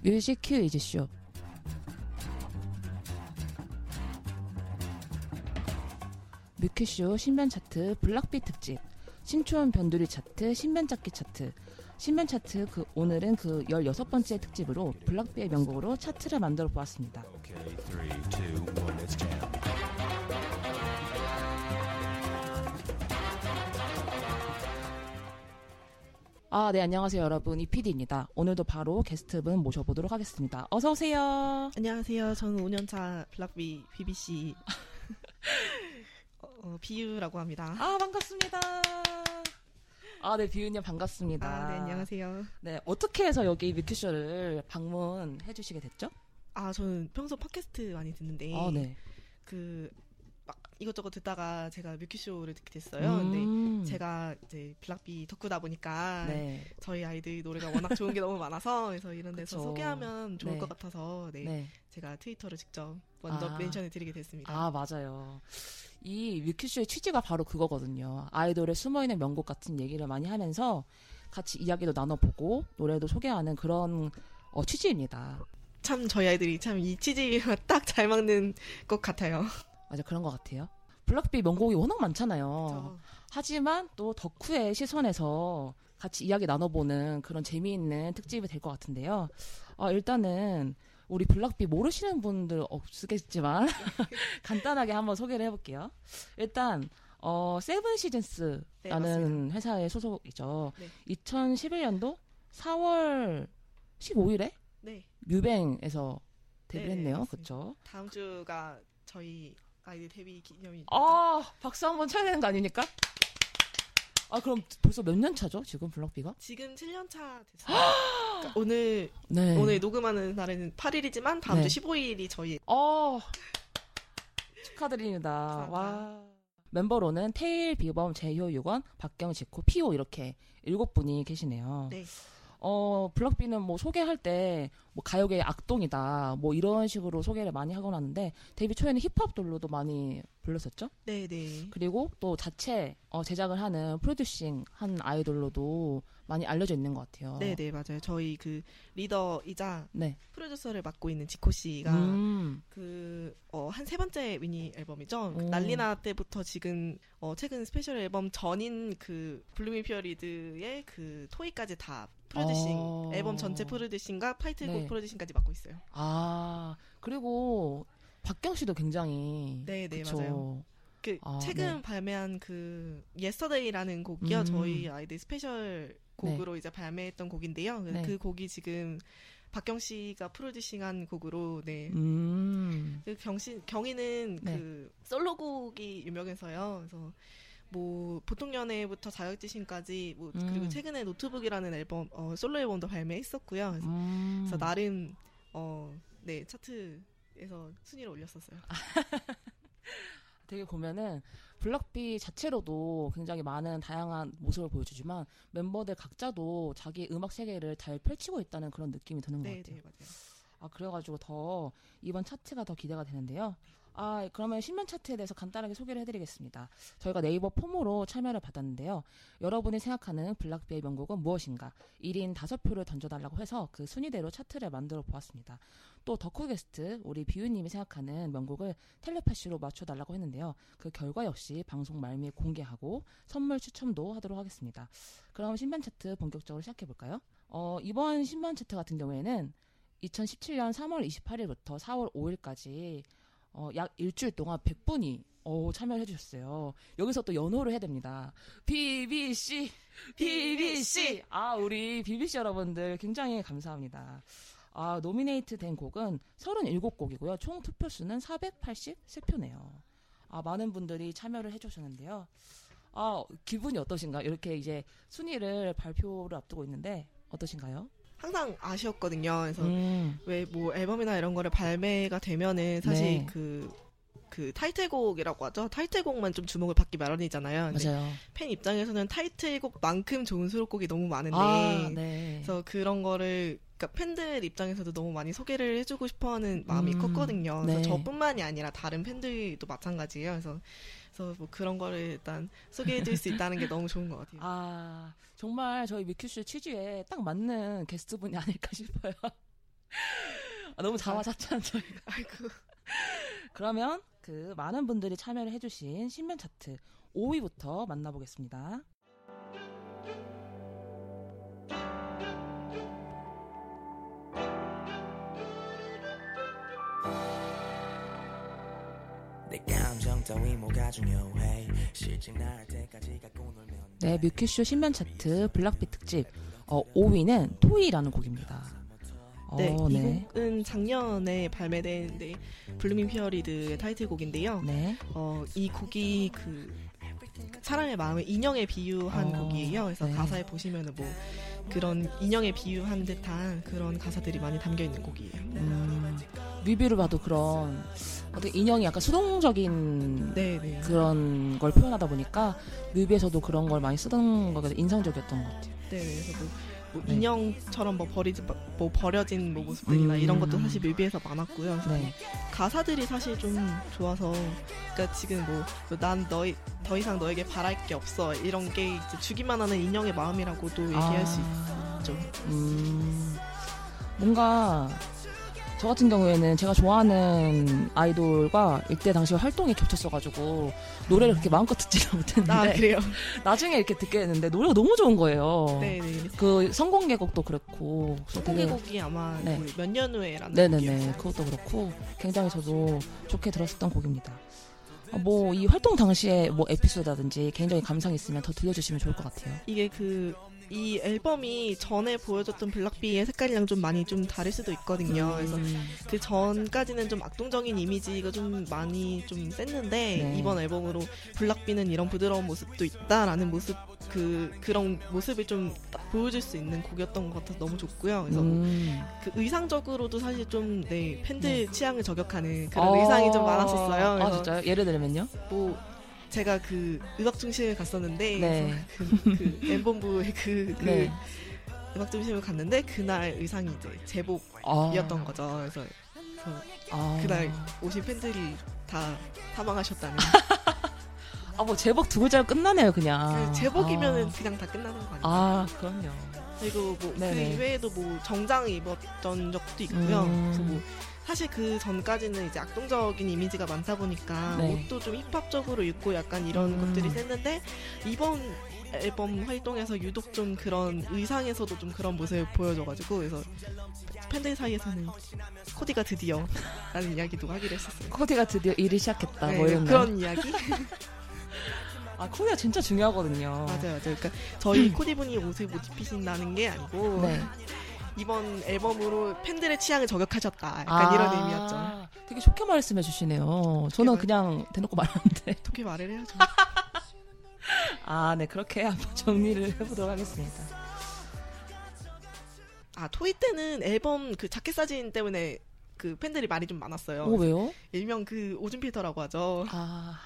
Music Cue is Show. 뮤큐쇼 신변 차트 블락비 특집 신촌 변두리 차트 신변 찾기 차트 신변 차트 그 오늘은 그 16번째 특집으로 블락비의 명곡으로 차트를 만들어 보았습니다. 아, 네, 안녕하세요, 여러분. 이PD입니다. 오늘도 바로 게스트분 모셔보도록 하겠습니다. 어서오세요. 안녕하세요. 저는 5년차 블락비 BBC 어, 어, 비유라고 합니다. 아, 반갑습니다. 아, 네, 비유님 반갑습니다. 아, 네, 안녕하세요. 네, 어떻게 해서 여기 뮤큐쇼를 방문해 주시게 됐죠? 아, 저는 평소 팟캐스트 많이 듣는데 아, 네. 그 막 이것저것 듣다가 제가 뮤큐쇼를 듣게 됐어요. 음, 근데 제가 이제 블락비 덕후다 보니까 네. 저희 아이들 노래가 워낙 좋은 게 너무 많아서 그래서 이런 데서 그쵸. 소개하면 좋을 네. 것 같아서 네, 네. 제가 트위터를 직접 먼저 아. 멘션을 드리게 됐습니다. 아, 맞아요. 이 뮤큐쇼의 취지가 바로 그거거든요. 아이돌의 숨어있는 명곡 같은 얘기를 많이 하면서 같이 이야기도 나눠보고 노래도 소개하는 그런 어, 취지입니다. 참 저희 아이들이 참 이 취지가 딱잘 맞는 것 같아요. 맞아, 그런 것 같아요. 블락비 명곡이 워낙 많잖아요. 저- 하지만 또 덕후의 시선에서 같이 이야기 나눠보는 그런 재미있는 특집이 될 것 같은데요. 어, 일단은 우리 블락비 모르시는 분들 없겠지만 간단하게 한번 소개를 해볼게요. 일단 어, Seven 네, Seasons라는 회사의 소속이죠. 네. 2011년도 4월 15일에 네. 뮤뱅에서 데뷔를 네, 했네요. 그렇죠? 다음 주가 저희 아이들 데뷔 기념일. 아, 박수 한 번 쳐야 되는 거 아닙니까? 아, 그럼 벌써 몇 년 차죠? 지금 블락비가? 지금 7년 차 됐어요. 그러니까 오늘 네. 오늘 녹음하는 날에는 8일이지만 다음 네. 주 15일이 저희 어 축하드립니다. 감사합니다. 와. 멤버로는 테일, 비범, 재효, 유건, 박경, 지코, 피오 이렇게 일곱 분이 계시네요. 네. 어, 블락비는 뭐 소개할 때, 뭐 가요계의 악동이다, 뭐 이런 식으로 소개를 많이 하곤 하는데, 데뷔 초에는 힙합돌로도 많이 불렀었죠? 네, 네. 그리고 또 자체, 어, 제작을 하는 프로듀싱 한 아이돌로도 많이 알려져 있는 것 같아요. 네, 네, 맞아요. 저희 그 리더이자 네. 프로듀서를 맡고 있는 지코 씨가 음, 그, 어, 한 세 번째 미니 앨범이죠. 그 오. 난리나 때부터 지금, 어, 최근 스페셜 앨범 전인 그, Blooming Period의 그, Toy까지 다 프로듀싱, 어. 앨범 전체 프로듀싱과 타이틀곡 네. 프로듀싱까지 맡고 있어요. 아, 그리고 박경 씨도 굉장히. 네, 네. 맞아요. 그, 아, 최근 네. 발매한 그, Yesterday라는 곡이요. 음. 저희 아이들 스페셜 곡으로 이제 발매했던 곡인데요. 그- 네. 그 곡이 지금, 박경 씨가 프로듀싱한 곡으로, 네. 음. 그 경 씨 경우는 네. 그 솔로곡이 유명해서요. 그래서 뭐 보통 연애부터 자격지심까지 뭐 음. 그리고 최근에 노트북이라는 앨범 어, 솔로 앨범도 발매했었고요. 그래서, 음. 그래서 나름 어 네 차트에서 순위를 올렸었어요. 되게 보면은 블락비 자체로도 굉장히 많은 다양한 모습을 보여주지만 멤버들 각자도 자기 음악 세계를 잘 펼치고 있다는 그런 느낌이 드는 것 네, 같아요. 네 맞아요. 아 그래가지고 더 이번 차트가 더 기대가 되는데요. 아 그러면 신면 차트에 대해서 간단하게 소개를 해드리겠습니다. 저희가 네이버 폼으로 참여를 받았는데요. 여러분이 생각하는 블락비의 명곡은 무엇인가? 1인 5표를 던져달라고 해서 그 순위대로 차트를 만들어 보았습니다. 또 덕후 게스트 우리 비유님이 생각하는 명곡을 텔레파시로 맞춰달라고 했는데요. 그 결과 역시 방송 말미에 공개하고 선물 추첨도 하도록 하겠습니다. 그럼 신변 차트 본격적으로 시작해 볼까요? 어, 이번 신변 차트 같은 경우에는 2017년 3월 28일부터 4월 5일까지 어, 약 일주일 동안 100분이 어, 참여를 해주셨어요. 여기서 또 연호를 해야 됩니다. BBC, BBC. 아, 우리 BBC 여러분들 굉장히 감사합니다. 아, 노미네이트 된 곡은 37곡이고요. 총 투표수는 483표네요. 아, 많은 분들이 참여를 해주셨는데요. 아, 기분이 어떠신가? 이렇게 이제 순위를 발표를 앞두고 있는데, 어떠신가요? 항상 아쉬웠거든요. 그래서 음, 왜뭐 앨범이나 이런 거를 발매가 되면은 사실 네. 그 그 타이틀곡이라고 하죠. 타이틀곡만 좀 주목을 받기 마련이잖아요. 맞아요. 팬 입장에서는 타이틀곡만큼 좋은 수록곡이 너무 많은데 아, 네. 그래서 그런 거를 그러니까 팬들 입장에서도 너무 많이 소개를 해주고 싶어하는 마음이 음, 컸거든요. 그래서 네. 저뿐만이 아니라 다른 팬들도 마찬가지예요. 그래서 그래서 뭐 그런 거를 일단 소개해줄 수 있다는 게 너무 좋은 것 같아요. 아, 정말 저희 미큐쇼 취지에 딱 맞는 게스트분이 아닐까 싶어요. 아, 너무 자화자찬 저희가. 아이고. 그러면 그 많은 분들이 참여를 해주신 신변 차트 5위부터 만나보겠습니다. 내감 네, 뮤큐쇼 신변 차트 블락비 특집 어, 5위는 토이라는 곡입니다. 어, 네, 이 네. 곡은 작년에 발매된 네, Blooming Period의 타이틀곡인데요. 네. 어, 이 곡이 그 사람의 마음을 인형에 비유한 어, 곡이에요. 그래서 네. 가사에 보시면은 뭐 그런 인형에 비유한 듯한 그런 가사들이 많이 담겨 있는 곡이에요. 음, 뮤비를 봐도 그런 어떤 인형이 약간 수동적인 네, 네. 그런 걸 표현하다 보니까 뮤비에서도 그런 걸 많이 쓰던 거가 인상적이었던 것 같아요. 네, 그래서 뭐, 뭐 네. 인형처럼 뭐 버리지 뭐 버려진 뭐 모습들이나 음. 이런 것도 사실 뮤비에서 많았고요. 네. 가사들이 사실 좀 좋아서 그러니까 지금 뭐 난 너희 더 이상 너에게 바랄 게 없어 이런 게 이제 주기만 하는 인형의 마음이라고도 얘기할 수 아, 있죠. 음, 뭔가 저 같은 경우에는 제가 좋아하는 아이돌과 이때 당시 활동이 겹쳤어가지고 노래를 그렇게 마음껏 듣지는 못했는데 아 그래요. 나중에 이렇게 듣게 됐는데 노래가 너무 좋은 거예요. 네, 네. 그 성공개곡도 그렇고 성공개곡이 아마 네. 그몇년 후에라는 네네네 곡이었어요. 그것도 그렇고 굉장히 저도 좋게 들었었던 곡입니다. 뭐 이 활동 당시에 뭐 에피소드라든지 개인적인 감상이 있으면 더 들려주시면 좋을 것 같아요. 이게 그 이 앨범이 전에 보여줬던 블락비의 색깔이랑 좀 많이 좀 다를 수도 있거든요. 그래서 음, 그 전까지는 좀 악동적인 이미지가 좀 많이 좀 셌는데 네. 이번 앨범으로 블락비는 이런 부드러운 모습도 있다라는 모습 그 그런 모습을 좀 딱 보여줄 수 있는 곡이었던 것 같아서 너무 좋고요. 그래서 뭐 음. 그 의상적으로도 사실 좀 네 팬들 네. 취향을 저격하는 그런 어, 의상이 좀 많았었어요. 아 진짜요? 예를 들면요? 뭐 제가 그 음악 중심을 갔었는데 네. 그, 그 엠본부의 그, 그 네. 음악 중심을 갔는데 그날 의상이 이제 제복이었던 아, 거죠. 그래서, 그래서 아. 그날 오신 팬들이 다 사망하셨다는. 아 뭐 제복 두 글자로 끝나네요 그냥. 그 제복이면은 아, 그냥 다 끝나는 거 아니에요? 아 그럼요. 그리고 뭐 그. 이외에도 뭐 정장 입었던 적도 있고요. 음. 그래서 뭐 사실 그 전까지는 이제 악동적인 이미지가 많다 보니까 네. 옷도 좀 힙합적으로 입고 약간 이런 음. 것들이 셌는데 이번 앨범 활동에서 유독 좀 그런 의상에서도 좀 그런 모습을 보여줘가지고 그래서 팬들 사이에서는 코디가 드디어 라는 이야기도 하기로 했었어요. 코디가 드디어 일을 시작했다. 네, 뭐 이런 그런 이야기? 아 코디가 진짜 중요하거든요. 맞아요, 맞아요. 그러니까 저희 코디분이 옷을 못 입히신다는 게 아니고 네. 이번 앨범으로 팬들의 취향을 저격하셨다. 약간 아, 이런 의미였죠. 되게 좋게 말씀해 주시네요. 저는 말- 그냥 대놓고 말하는데. 어떻게 말을 해야죠? 아, 네 그렇게 한번 정리를 해보도록 하겠습니다. 아 토이 때는 앨범 그 자켓 사진 때문에 그 팬들이 말이 좀 많았어요. 오 왜요? 일명 그 오줌 필터라고 하죠. 아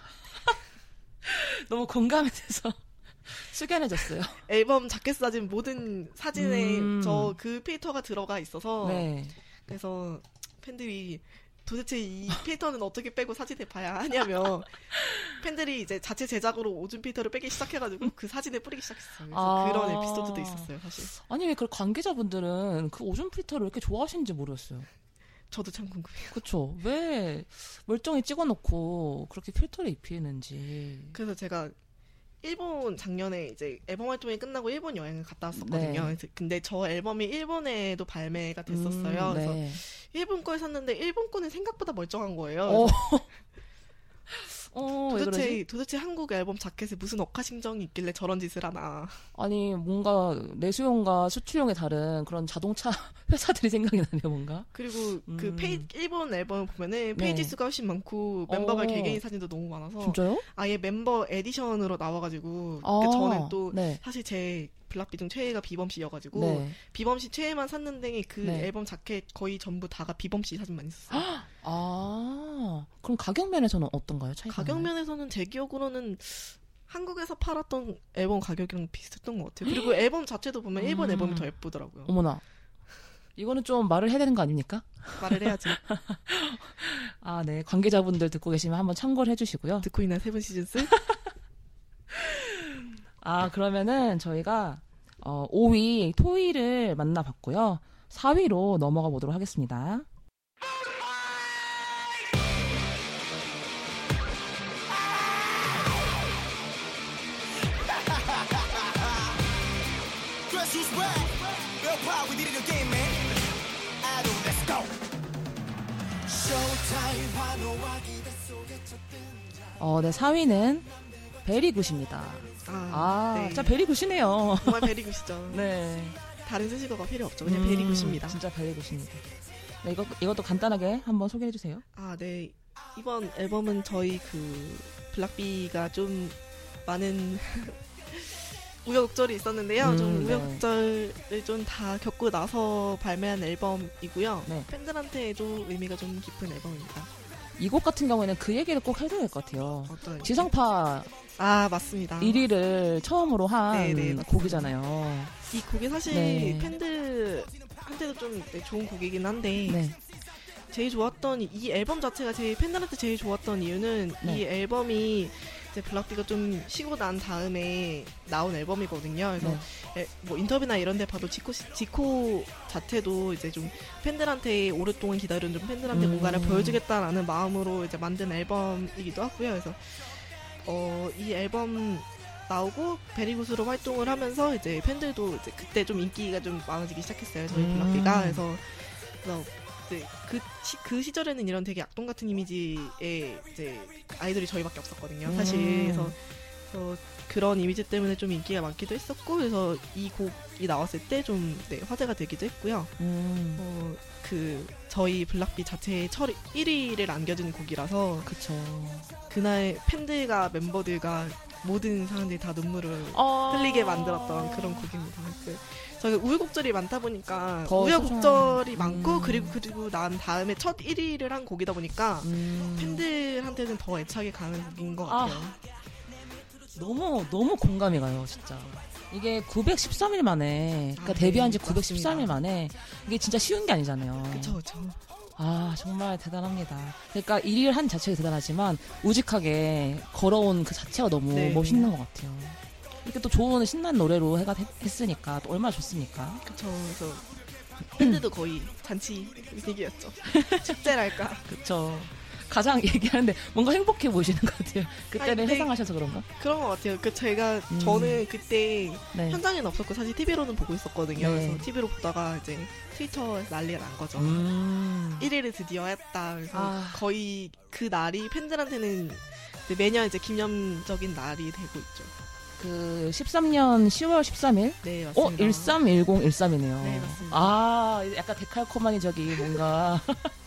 너무 공감이 돼서 숙연해졌어요. 앨범 자켓 사진 모든 사진에 음. 저그 필터가 들어가 있어서 네. 그래서 팬들이 도대체 이 필터는 어떻게 빼고 사진에 봐야 하냐며 팬들이 이제 자체 제작으로 오줌 필터를 빼기 시작해가지고 그 사진에 뿌리기 시작했어요. 그래서 아. 그런 에피소드도 있었어요, 사실. 아니 왜 그 관계자분들은 그 오줌 필터를 이렇게 좋아하시는지 모르겠어요. 저도 참 궁금해요. 그쵸? 왜 멀쩡히 찍어놓고 그렇게 필터를 입히는지. 그래서 제가 일본 작년에 이제 앨범 활동이 끝나고 일본 여행을 갔다 왔었거든요. 네. 그래서 근데 저 앨범이 일본에도 발매가 됐었어요. 음, 그래서 네. 일본 걸 샀는데 일본 거는 생각보다 멀쩡한 거예요. 어? 도대체 도대체 한국 앨범 자켓에 무슨 억하심정이 있길래 저런 짓을 하나. 아니 뭔가 내수용과 수출용의 다른 그런 자동차 회사들이 생각이 나네요 뭔가. 그리고 그 음. 페이, 일본 앨범을 보면은 네. 페이지 수가 훨씬 많고 멤버별 어. 개개인 사진도 너무 많아서 진짜요? 아예 멤버 에디션으로 나와가지고 아, 그러니까 저는 또 네. 사실 제 블락비 중 최애가 비범 씨여가지고 네. 비범 씨 최애만 샀는데 그 네. 앨범 자켓 거의 전부 다가 비범 씨 사진만 있었어요. 아 그럼 가격 면에서는 어떤가요? 차이가 가격? 면에서는 제 기억으로는 한국에서 팔았던 앨범 가격이랑 비슷했던 것 같아요. 그리고 앨범 자체도 보면 일본 음. 앨범이 더 예쁘더라고요. 어머나. 이거는 좀 말을 해야 되는 거 아닙니까? 말을 해야지. 아, 네. 관계자분들 듣고 계시면 한번 참고를 해주시고요. 듣고 있나 세븐 시즌스? 아, 그러면은 저희가 어, 5위 토이를 만나봤고요. 4위로 넘어가 보도록 하겠습니다. 어, 네, 4위는 Very Good입니다. 아, 아, 네. 진짜 Very Good이네요. 정말 Very Good이죠. 네. 다른 수식어가 필요 없죠. 그냥 음, Very Good입니다. 진짜 Very Good입니다. 네, 이거, 이것도 간단하게 한번 소개해 주세요. 아, 네. 이번 앨범은 저희 그 블락비가 좀 많은 우여곡절이 있었는데요. 음, 좀 네. 우여곡절을 좀 다 겪고 나서 발매한 앨범이고요. 네. 팬들한테도 의미가 좀 깊은 앨범입니다. 이 곡 같은 경우에는 그 얘기를 꼭 해줘야 될 것 같아요. 어떤 지성파 아 맞습니다. 1위를 처음으로 한 네, 네. 곡이잖아요. 이 곡이 사실 네. 팬들한테도 좀 네, 좋은 곡이긴 한데 네. 제일 좋았던 이 앨범 자체가 제일 팬들한테 제일 좋았던 이유는 네. 이 앨범이 이제 블락비가 좀 쉬고 난 다음에 나온 앨범이거든요. 그래서 네. 에, 뭐 인터뷰나 이런 데 봐도 지코, 시- 지코 자체도 이제 좀 팬들한테 오랫동안 기다린 좀 팬들한테 음. 뭔가를 보여주겠다라는 마음으로 이제 만든 앨범이기도 하고요. 그래서 어, 이 앨범 나오고 베리굿으로 활동을 하면서 이제 팬들도 이제 그때 좀 인기가 좀 많아지기 시작했어요. 저희 음. 블락비가 그래서 그래서 이제 그, 시, 그 시절에는 이런 되게 악동 같은 이미지의 이제 아이돌이 저희밖에 없었거든요. 사실 음. 그래서, 그래서 그런 이미지 때문에 좀 인기가 많기도 했었고 그래서 이 곡이 나왔을 때 좀 네, 화제가 되기도 했고요. 음, 어, 그 저희 블락비 자체의 철 1위를 안겨준 곡이라서 그쵸. 그날 팬들과 멤버들과 모든 사람들이 다 눈물을 어... 흘리게 만들었던 그런 곡입니다. 그 저희가 우여곡절이 많다 보니까 더 우여곡절이 소중한- 많고 음. 그리고 그리고 난 다음에 첫 1위를 한 곡이다 보니까 음, 팬들한테는 더 애착이 가는 곡인 것 아. 같아요. 너무 너무 공감이 가요, 진짜. 이게 913일 만에, 그러니까 아, 데뷔한 지 네, 913일 맞습니다. 만에 이게 진짜 쉬운 게 아니잖아요. 그쵸. 아, 정말 대단합니다. 그러니까 일을 한 자체가 대단하지만 우직하게 걸어온 그 자체가 너무 네. 멋있는 것 같아요. 이렇게 또 좋은 신나는 노래로 해가 했- 했으니까 또 얼마나 좋습니까? 그쵸. 그래서 팬들도 거의 잔치 분위기였죠. 축제랄까. 그쵸. 가장 얘기하는데 뭔가 행복해 보이시는 것 같아요. 그때를 아니, 네. 회상하셔서 그런가? 그런 것 같아요. 그 제가 음. 저는 그때 네. 현장에는 없었고 사실 TV로는 보고 있었거든요. 네. 그래서 TV로 보다가 이제 트위터에서 난리가 난 거죠. 음. 1위를 드디어 했다. 그래서 아. 거의 그 날이 팬들한테는 이제 매년 이제 기념적인 날이 되고 있죠. 그 13년 10월 13일? 네, 어, 맞습니다. 131013이네요. 네, 맞습니다. 아, 약간 데칼코마니 저기 뭔가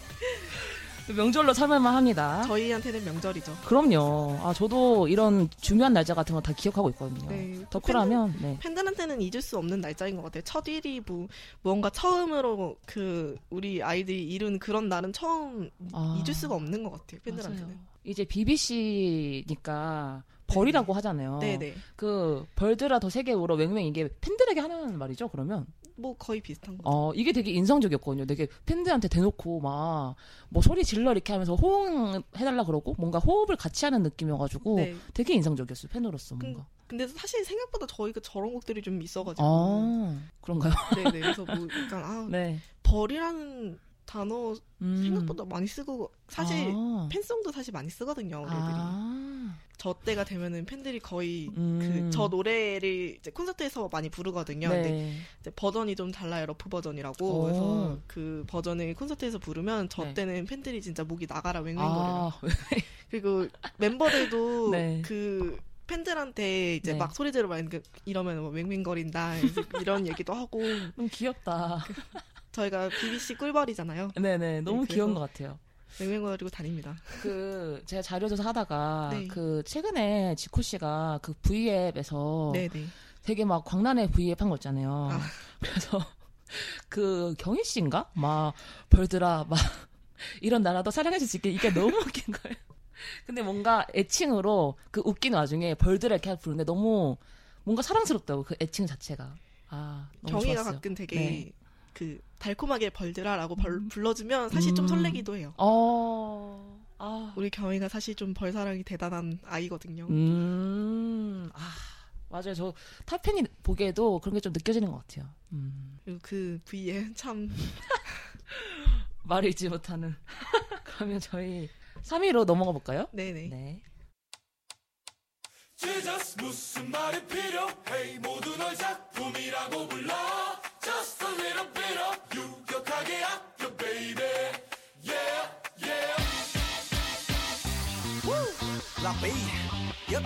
명절로 삼을만 합니다. 저희한테는 명절이죠. 그럼요. 아, 저도 이런 중요한 날짜 같은 거 다 기억하고 있거든요. 네. 덕후라면, 네. 팬들한테는 잊을 수 없는 날짜인 것 같아요. 첫 1위 뭐 뭔가 처음으로 그 우리 아이들이 이룬 그런 날은 처음 아, 잊을 수가 없는 것 같아요. 팬들한테는. 맞아요. 이제 BBC니까 벌이라고 하잖아요. 네네. 그 벌들아 더 세게 울어 맹맹 이게 팬들에게 하는 말이죠. 그러면 뭐 거의 비슷한 거. 어 이게 되게 인상적이었거든요. 되게 팬들한테 대놓고 막 뭐 소리 질러 이렇게 하면서 호응해달라 그러고 뭔가 호흡을 같이 하는 느낌이어가지고 네. 되게 인상적이었어요. 팬으로서 그- 뭔가. 근데 사실 생각보다 저희가 저런 곡들이 좀 있어가지고. 아 그런가요? 네네. 그래서 뭐 약간 아 네. 벌이라는 단어 음. 생각보다 많이 쓰고 사실 아. 팬송도 사실 많이 쓰거든요. 우리들이. 아. 저 때가 되면은 팬들이 거의 음. 그저 노래를 이제 콘서트에서 많이 부르거든요. 근데 네. 이제 버전이 좀 달라요. rough 버전이라고. 오. 그래서 그 버전을 콘서트에서 부르면 저 네. 때는 팬들이 진짜 목이 나가라 웽웽거려요. 아, 그리고 멤버들도 네. 그 팬들한테 이제 네. 막 소리 지르 막 이러면 뭐 이제 이런 얘기도 하고 너무 귀엽다. 저희가 BBC 꿀벌이잖아요. 네네, 너무 그래서- 귀여운 것 같아요. 웽웽거리고 다닙니다. 그 제가 자료 조사 하다가 네. 그 최근에 지코 씨가 그 V앱에서 네네. 되게 막 광란의 V앱 한 거 있잖아요. 아. 그래서 그 경희 씨인가 막 벌들아 막 이런 나라도 사랑해줄 수 있게 이게 너무 웃긴 거예요. 근데 뭔가 애칭으로 그 웃긴 와중에 벌들아 이렇게 부르는데 너무 뭔가 사랑스럽다고 그 애칭 자체가 아 너무 경희가 좋았어요. 가끔 되게 네. 그 달콤하게 벌들아라고 벌, 불러주면 사실 좀 음. 설레기도 해요. 어. 아. 우리 경희가 사실 좀 벌사랑이 대단한 아이거든요. 음. 아. 맞아요. 저 타팬이 보기에도 그런 게 좀 느껴지는 것 같아요. 음. 그리고 그 V에 참 말을 잊지 못하는. 그러면 저희 3위로 넘어가 볼까요? 네네. 네. Jesus 무슨 말이 필요해 모두 널 작품이라고 불러 Just a little bit of 유격하게 아껴 baby Yeah yeah Woo La B Yep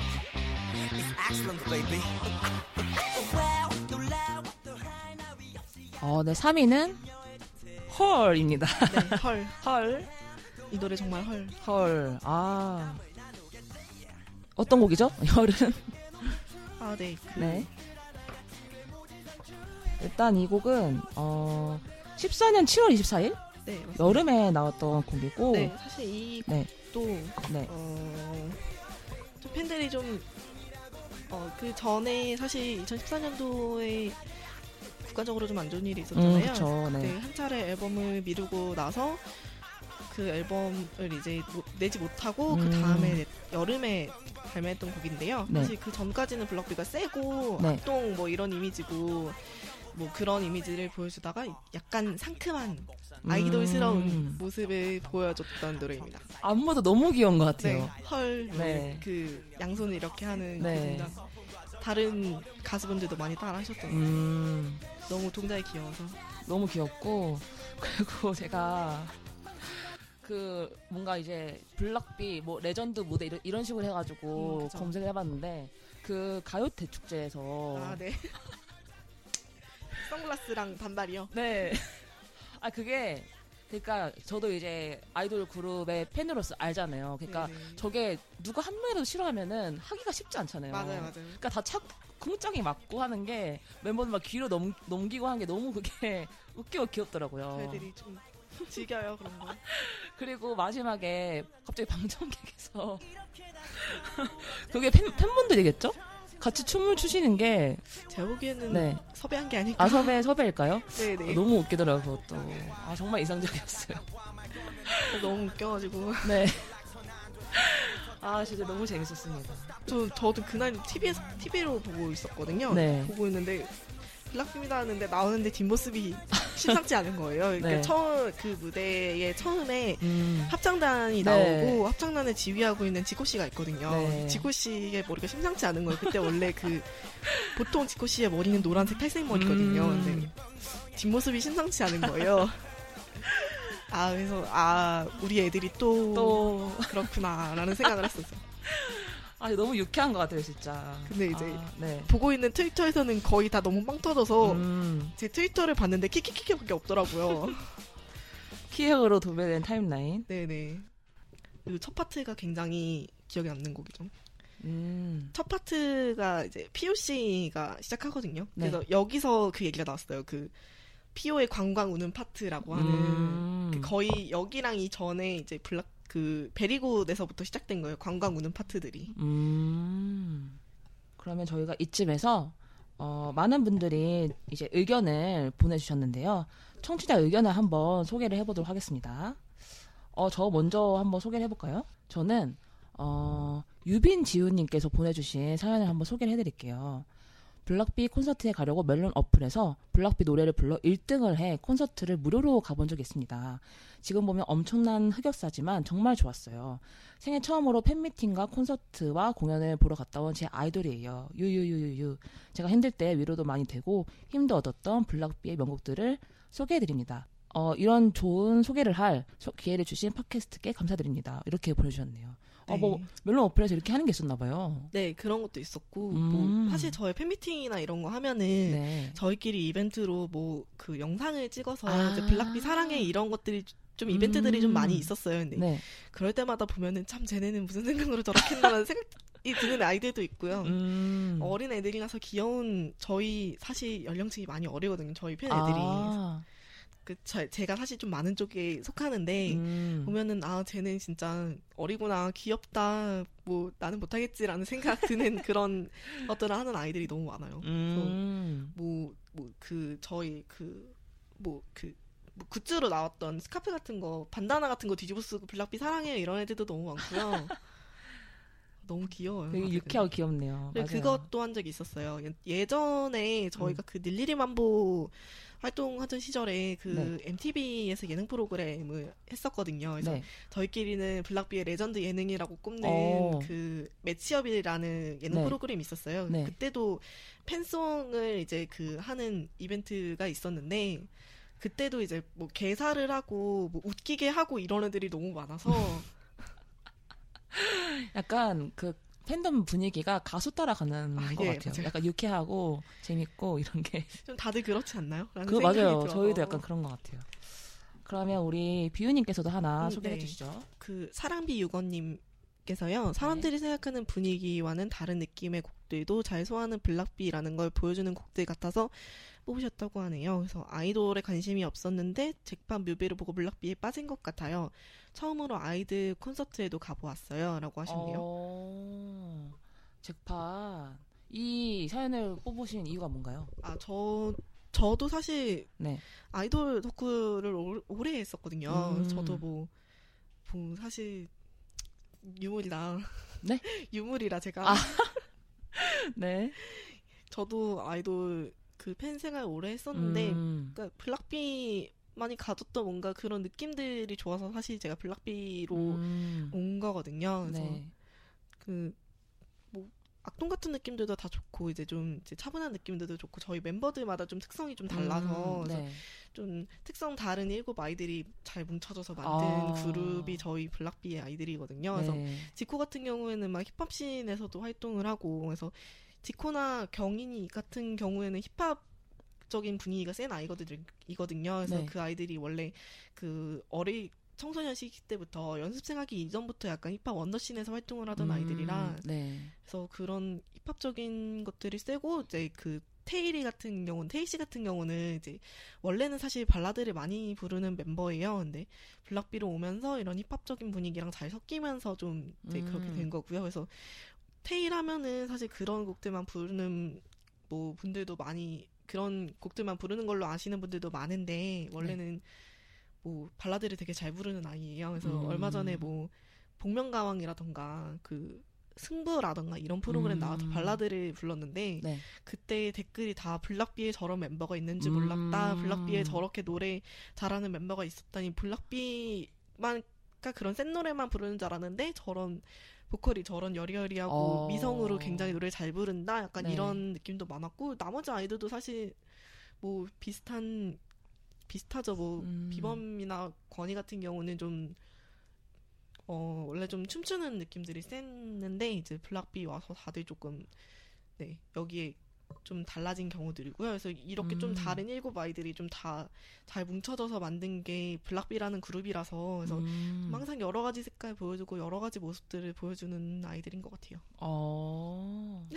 It's excellent baby 어, 네, 3위는 헐입니다. 네, 헐. 헐. 이 노래 정말 헐. 헐. 아. 어떤 곡이죠? 헐은? 아, 네. 그, 네. 일단 이 곡은 어 14년 7월 24일 네, 맞습니다. 여름에 나왔던 곡이고 네, 사실 이 네. 곡도 네. 어, 좀 팬들이 좀, 어, 그 전에 사실 2014년도에 국가적으로 좀 안 좋은 일이 음, 있었잖아요. 그쵸. 네, 네. 한 차례 앨범을 미루고 나서 그 앨범을 이제 못- 내지 못하고 그 음. 다음에 내- 여름에 발매했던 곡인데요. 네. 사실 그 전까지는 블럭비가 세고 네. 악동 뭐 이런 이미지고 뭐 그런 이미지를 보여주다가 약간 상큼한 아이돌스러운 음. 모습을 보여줬던 노래입니다. 안무도 너무 귀여운 것 네, 같아요. 헐, 네. 그 양손을 이렇게 하는 네. 그 동작. 다른 가수분들도 많이 따라하셨던 음, 너무 동작이 귀여워서 너무 귀엽고 그리고 제가 그 뭔가 이제 블락비 뭐 레전드 무대 이런, 이런 식으로 음, 해가지고 그죠. 검색을 해봤는데 그 가요 대축제에서 아 네. 선글라스랑 단발이요. 네. 아 그게 그러니까 저도 이제 아이돌 그룹의 팬으로서 알잖아요. 그러니까 네네. 저게 누가 한 명이라도 싫어하면은 하기가 쉽지 않잖아요. 맞아요, 맞아요. 그러니까 다 착, 궁짝이 맞고 하는 게 멤버들 막 귀로 넘, 넘기고 하는 게 너무 그게 웃기고 귀엽더라고요. 저희들이 좀 즐겨요 그런 거. 그리고 마지막에 갑자기 방청객에서 그게 팬, 팬분들이겠죠? 같이 춤을 추시는 게 제가 보기에는 네. 섭외한 게 아닐까. 아 섭외 섭외일까요? 네네. 너무 웃기더라고요, 그것도. 아, 정말 이상적이었어요. 너무 웃겨가지고 네. 아, 진짜 너무 재밌었습니다. 저 저도 그날 TV에서 TV로 보고 있었거든요. 네. 보고 있는데 블락비입니다 하는데 나오는데 뒷모습이 심상치 않은 거예요. 그러니까 네. 처음 그 무대에 처음에 음. 합창단이 네. 나오고 합창단을 지휘하고 있는 지코 씨가 있거든요. 네. 지코 씨의 머리가 심상치 않은 거예요. 그때 원래 그 보통 지코 씨의 머리는 노란색 탈색 머리거든요. 음. 근데 뒷모습이 심상치 않은 거예요. 아 그래서 아 우리 애들이 또, 또, 그렇구나라는 생각을 했었어요. 아, 너무 유쾌한 것 같아요, 진짜. 근데 이제 아, 네. 보고 있는 트위터에서는 거의 다 너무 빵 터져서 음, 제 트위터를 봤는데 키키키키밖에 없더라고요. 키읔으로 도배된 타임라인. 네네. 그리고 첫 파트가 굉장히 기억에 남는 곡이죠. 음, 첫 파트가 이제 P.O 씨가 시작하거든요. 네. 그래서 여기서 그 얘기가 나왔어요. 그 P.O의 광광 우는 파트라고 하는 음. 그 거의 여기랑 이 전에 이제 블락 그 Very Good에서부터 시작된 거예요. 광광 우는 파트들이. 음. 그러면 저희가 이쯤에서 어, 많은 분들이 이제 의견을 보내주셨는데요. 청취자 의견을 한번 소개를 해보도록 하겠습니다. 어, 저 먼저 한번 소개를 해볼까요? 저는 어, 유빈 지우님께서 보내주신 사연을 한번 소개를 해드릴게요. 블락비 콘서트에 가려고 멜론 어플에서 블락비 노래를 불러 1등을 해 콘서트를 무료로 가본 적이 있습니다. 지금 보면 엄청난 흑역사지만 정말 좋았어요. 생애 처음으로 팬미팅과 콘서트와 공연을 보러 갔다 온 제 아이돌이에요. 유유유유유. 제가 힘들 때 위로도 많이 되고 힘도 얻었던 블락비의 명곡들을 소개해드립니다. 어, 이런 좋은 소개를 할 소- 기회를 주신 팟캐스트께 감사드립니다. 이렇게 보내주셨네요. 어, 뭐, 멜론 어플에서 이렇게 하는 게 있었나 봐요. 네 그런 것도 있었고 음. 뭐 사실 저희 팬미팅이나 이런 거 하면은 네. 저희끼리 이벤트로 뭐 그 영상을 찍어서 아. 이제 블락비 사랑해 이런 것들이 좀 이벤트들이 좀 음. 많이 있었어요. 근데 네. 그럴 때마다 보면은 참 쟤네는 무슨 생각으로 저렇게 했나라는 생각이 드는 아이들도 있고요. 음. 어린 애들이라서 귀여운 저희 사실 연령층이 많이 어리거든요. 저희 팬 애들이. 아, 그 저- 제가 사실 좀 많은 쪽에 속하는데 음. 보면은 아 쟤는 진짜 어리구나 귀엽다 뭐 나는 못하겠지라는 생각 드는 그런 것들을 하는 아이들이 너무 많아요. 음. 뭐뭐 그 저희 그 뭐그뭐 굿즈로 나왔던 스카프 같은 거 반다나 같은 거 뒤집어 쓰고 블락비 사랑해요 이런 애들도 너무 많고요. 너무 귀여워요. 되게 아, 유쾌하고 귀엽네요. 네, 맞아요. 그것도 한 적이 있었어요. 예- 예전에 저희가 그 닐리리 만보 활동하던 시절에 그 네. MTV에서 예능 프로그램을 했었거든요. 그래서 네. 저희끼리는 블락비의 레전드 예능이라고 꼽는 어. 그 Match Up이라는 예능 네. 프로그램이 있었어요. 네. 그때도 팬송을 이제 그 하는 이벤트가 있었는데 그때도 이제 뭐 개사를 하고 뭐 웃기게 하고 이런 애들이 너무 많아서 약간 그 팬덤 분위기가 가수 따라가는 아, 것 예, 같아요. 맞아요. 약간 유쾌하고 재밌고 이런 게. 좀 다들 그렇지 않나요? 생각이 맞아요. 들어서. 저희도 약간 그런 것 같아요. 그러면 우리 비유님께서도 하나 음, 소개해 네. 주시죠. 그 사랑비 유건님 께서요 사람들이 생각하는 분위기와는 다른 느낌의 곡들도 잘 소화하는 블락비라는 걸 보여주는 곡들 같아서 뽑으셨다고 하네요. 그래서 아이돌에 관심이 없었는데 잭팝 뮤비를 보고 블락비에 빠진 것 같아요. 처음으로 아이들 콘서트에도 가보았어요.라고 하셨네요. 어, 잭팟. 이 사연을 뽑으신 이유가 뭔가요? 아 저 저도 사실 네. 아이돌 덕후를 오- 오래 했었거든요. 음. 저도 뭐, 뭐 사실 유물이라 네? 유물이라 제가 아. 네. 저도 아이돌 그 팬 생활 오래 했었는데 음, 그러니까 블락비만이 가졌던 뭔가 그런 느낌들이 좋아서 사실 제가 블락비로 음, 온 거거든요. 그래서 네. 그뭐 악동 같은 느낌들도 다 좋고 이제 좀 이제 차분한 느낌들도 좋고 저희 멤버들마다 좀 특성이 좀 달라서 음, 그래서 네. 좀 특성 다른 일곱 아이들이 잘 뭉쳐져서 만든 아. 그룹이 저희 블락비의 아이들이거든요. 그래서 네. 지코 같은 경우에는 막 힙합씬에서도 활동을 하고 그래서 지코나 경인이 같은 경우에는 힙합 적인 분위기가 센 아이거든요. 그래서 네. 그 아이들이 원래 그 어리 청소년 시기 때부터 연습생하기 이전부터 약간 힙합 원더씬에서 활동을 하던 음, 아이들이라 네. 그래서 그런 힙합적인 것들이 세고 이제 그 테일이 같은 경우는 테일 씨 같은 경우는 이제 원래는 사실 발라드를 많이 부르는 멤버예요. 근데 블락비로 오면서 이런 힙합적인 분위기랑 잘 섞이면서 좀 이제 그렇게 음. 된 거고요. 그래서 테일 하면은 사실 그런 곡들만 부르는 뭐 분들도 많이 그런 곡들만 부르는 걸로 아시는 분들도 많은데 원래는 뭐 발라드를 되게 잘 부르는 아이예요. 그래서 음. 얼마 전에 뭐 복면가왕이라던가 그 승부라던가 이런 프로그램 음. 나와서 발라드를 불렀는데 네. 그때 댓글이 다 블락비에 저런 멤버가 있는지 음. 몰랐다. 블락비에 저렇게 노래 잘하는 멤버가 있었다니 블락비만 까 그런 센 노래만 부르는 줄 알았는데 저런 보컬이 저런 여리여리하고 어. 미성으로 굉장히 노래 잘 부른다. 약간 네. 이런 느낌도 많았고 나머지 아이들도 사실 뭐 비슷한 비슷하죠. 뭐 음. 비범이나 권희 같은 경우는 좀 어, 원래 좀 춤추는 느낌들이 셌는데, 이제 블락비 와서 다들 조금, 네, 여기에 좀 달라진 경우들이고요. 그래서 이렇게 좀 음. 다른 일곱 아이들이 좀 다 잘 뭉쳐져서 만든 게 블락비라는 그룹이라서, 그래서 음. 항상 여러 가지 색깔 보여주고 여러 가지 모습들을 보여주는 아이들인 것 같아요. 어.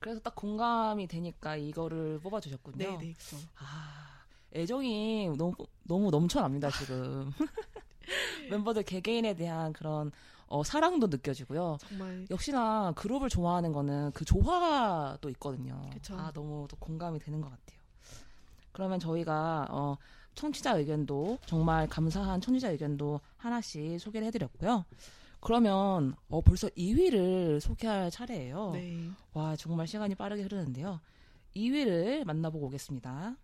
그래서 딱 공감이 되니까 이거를 뽑아주셨군요. 네, 네, 그렇죠. 아, 애정이 너무, 너무 넘쳐납니다, 지금. 멤버들 개개인에 대한 그런, 어, 사랑도 느껴지고요. 정말 역시나 그룹을 좋아하는 거는 그 조화도 있거든요. 그쵸. 아, 너무 또 공감이 되는 것 같아요. 그러면 저희가, 어, 청취자 의견도, 정말 감사한 청취자 의견도 하나씩 소개를 해드렸고요. 그러면, 어, 벌써 2위를 소개할 차례예요. 네. 와, 정말 시간이 빠르게 흐르는데요. 2위를 만나보고 오겠습니다.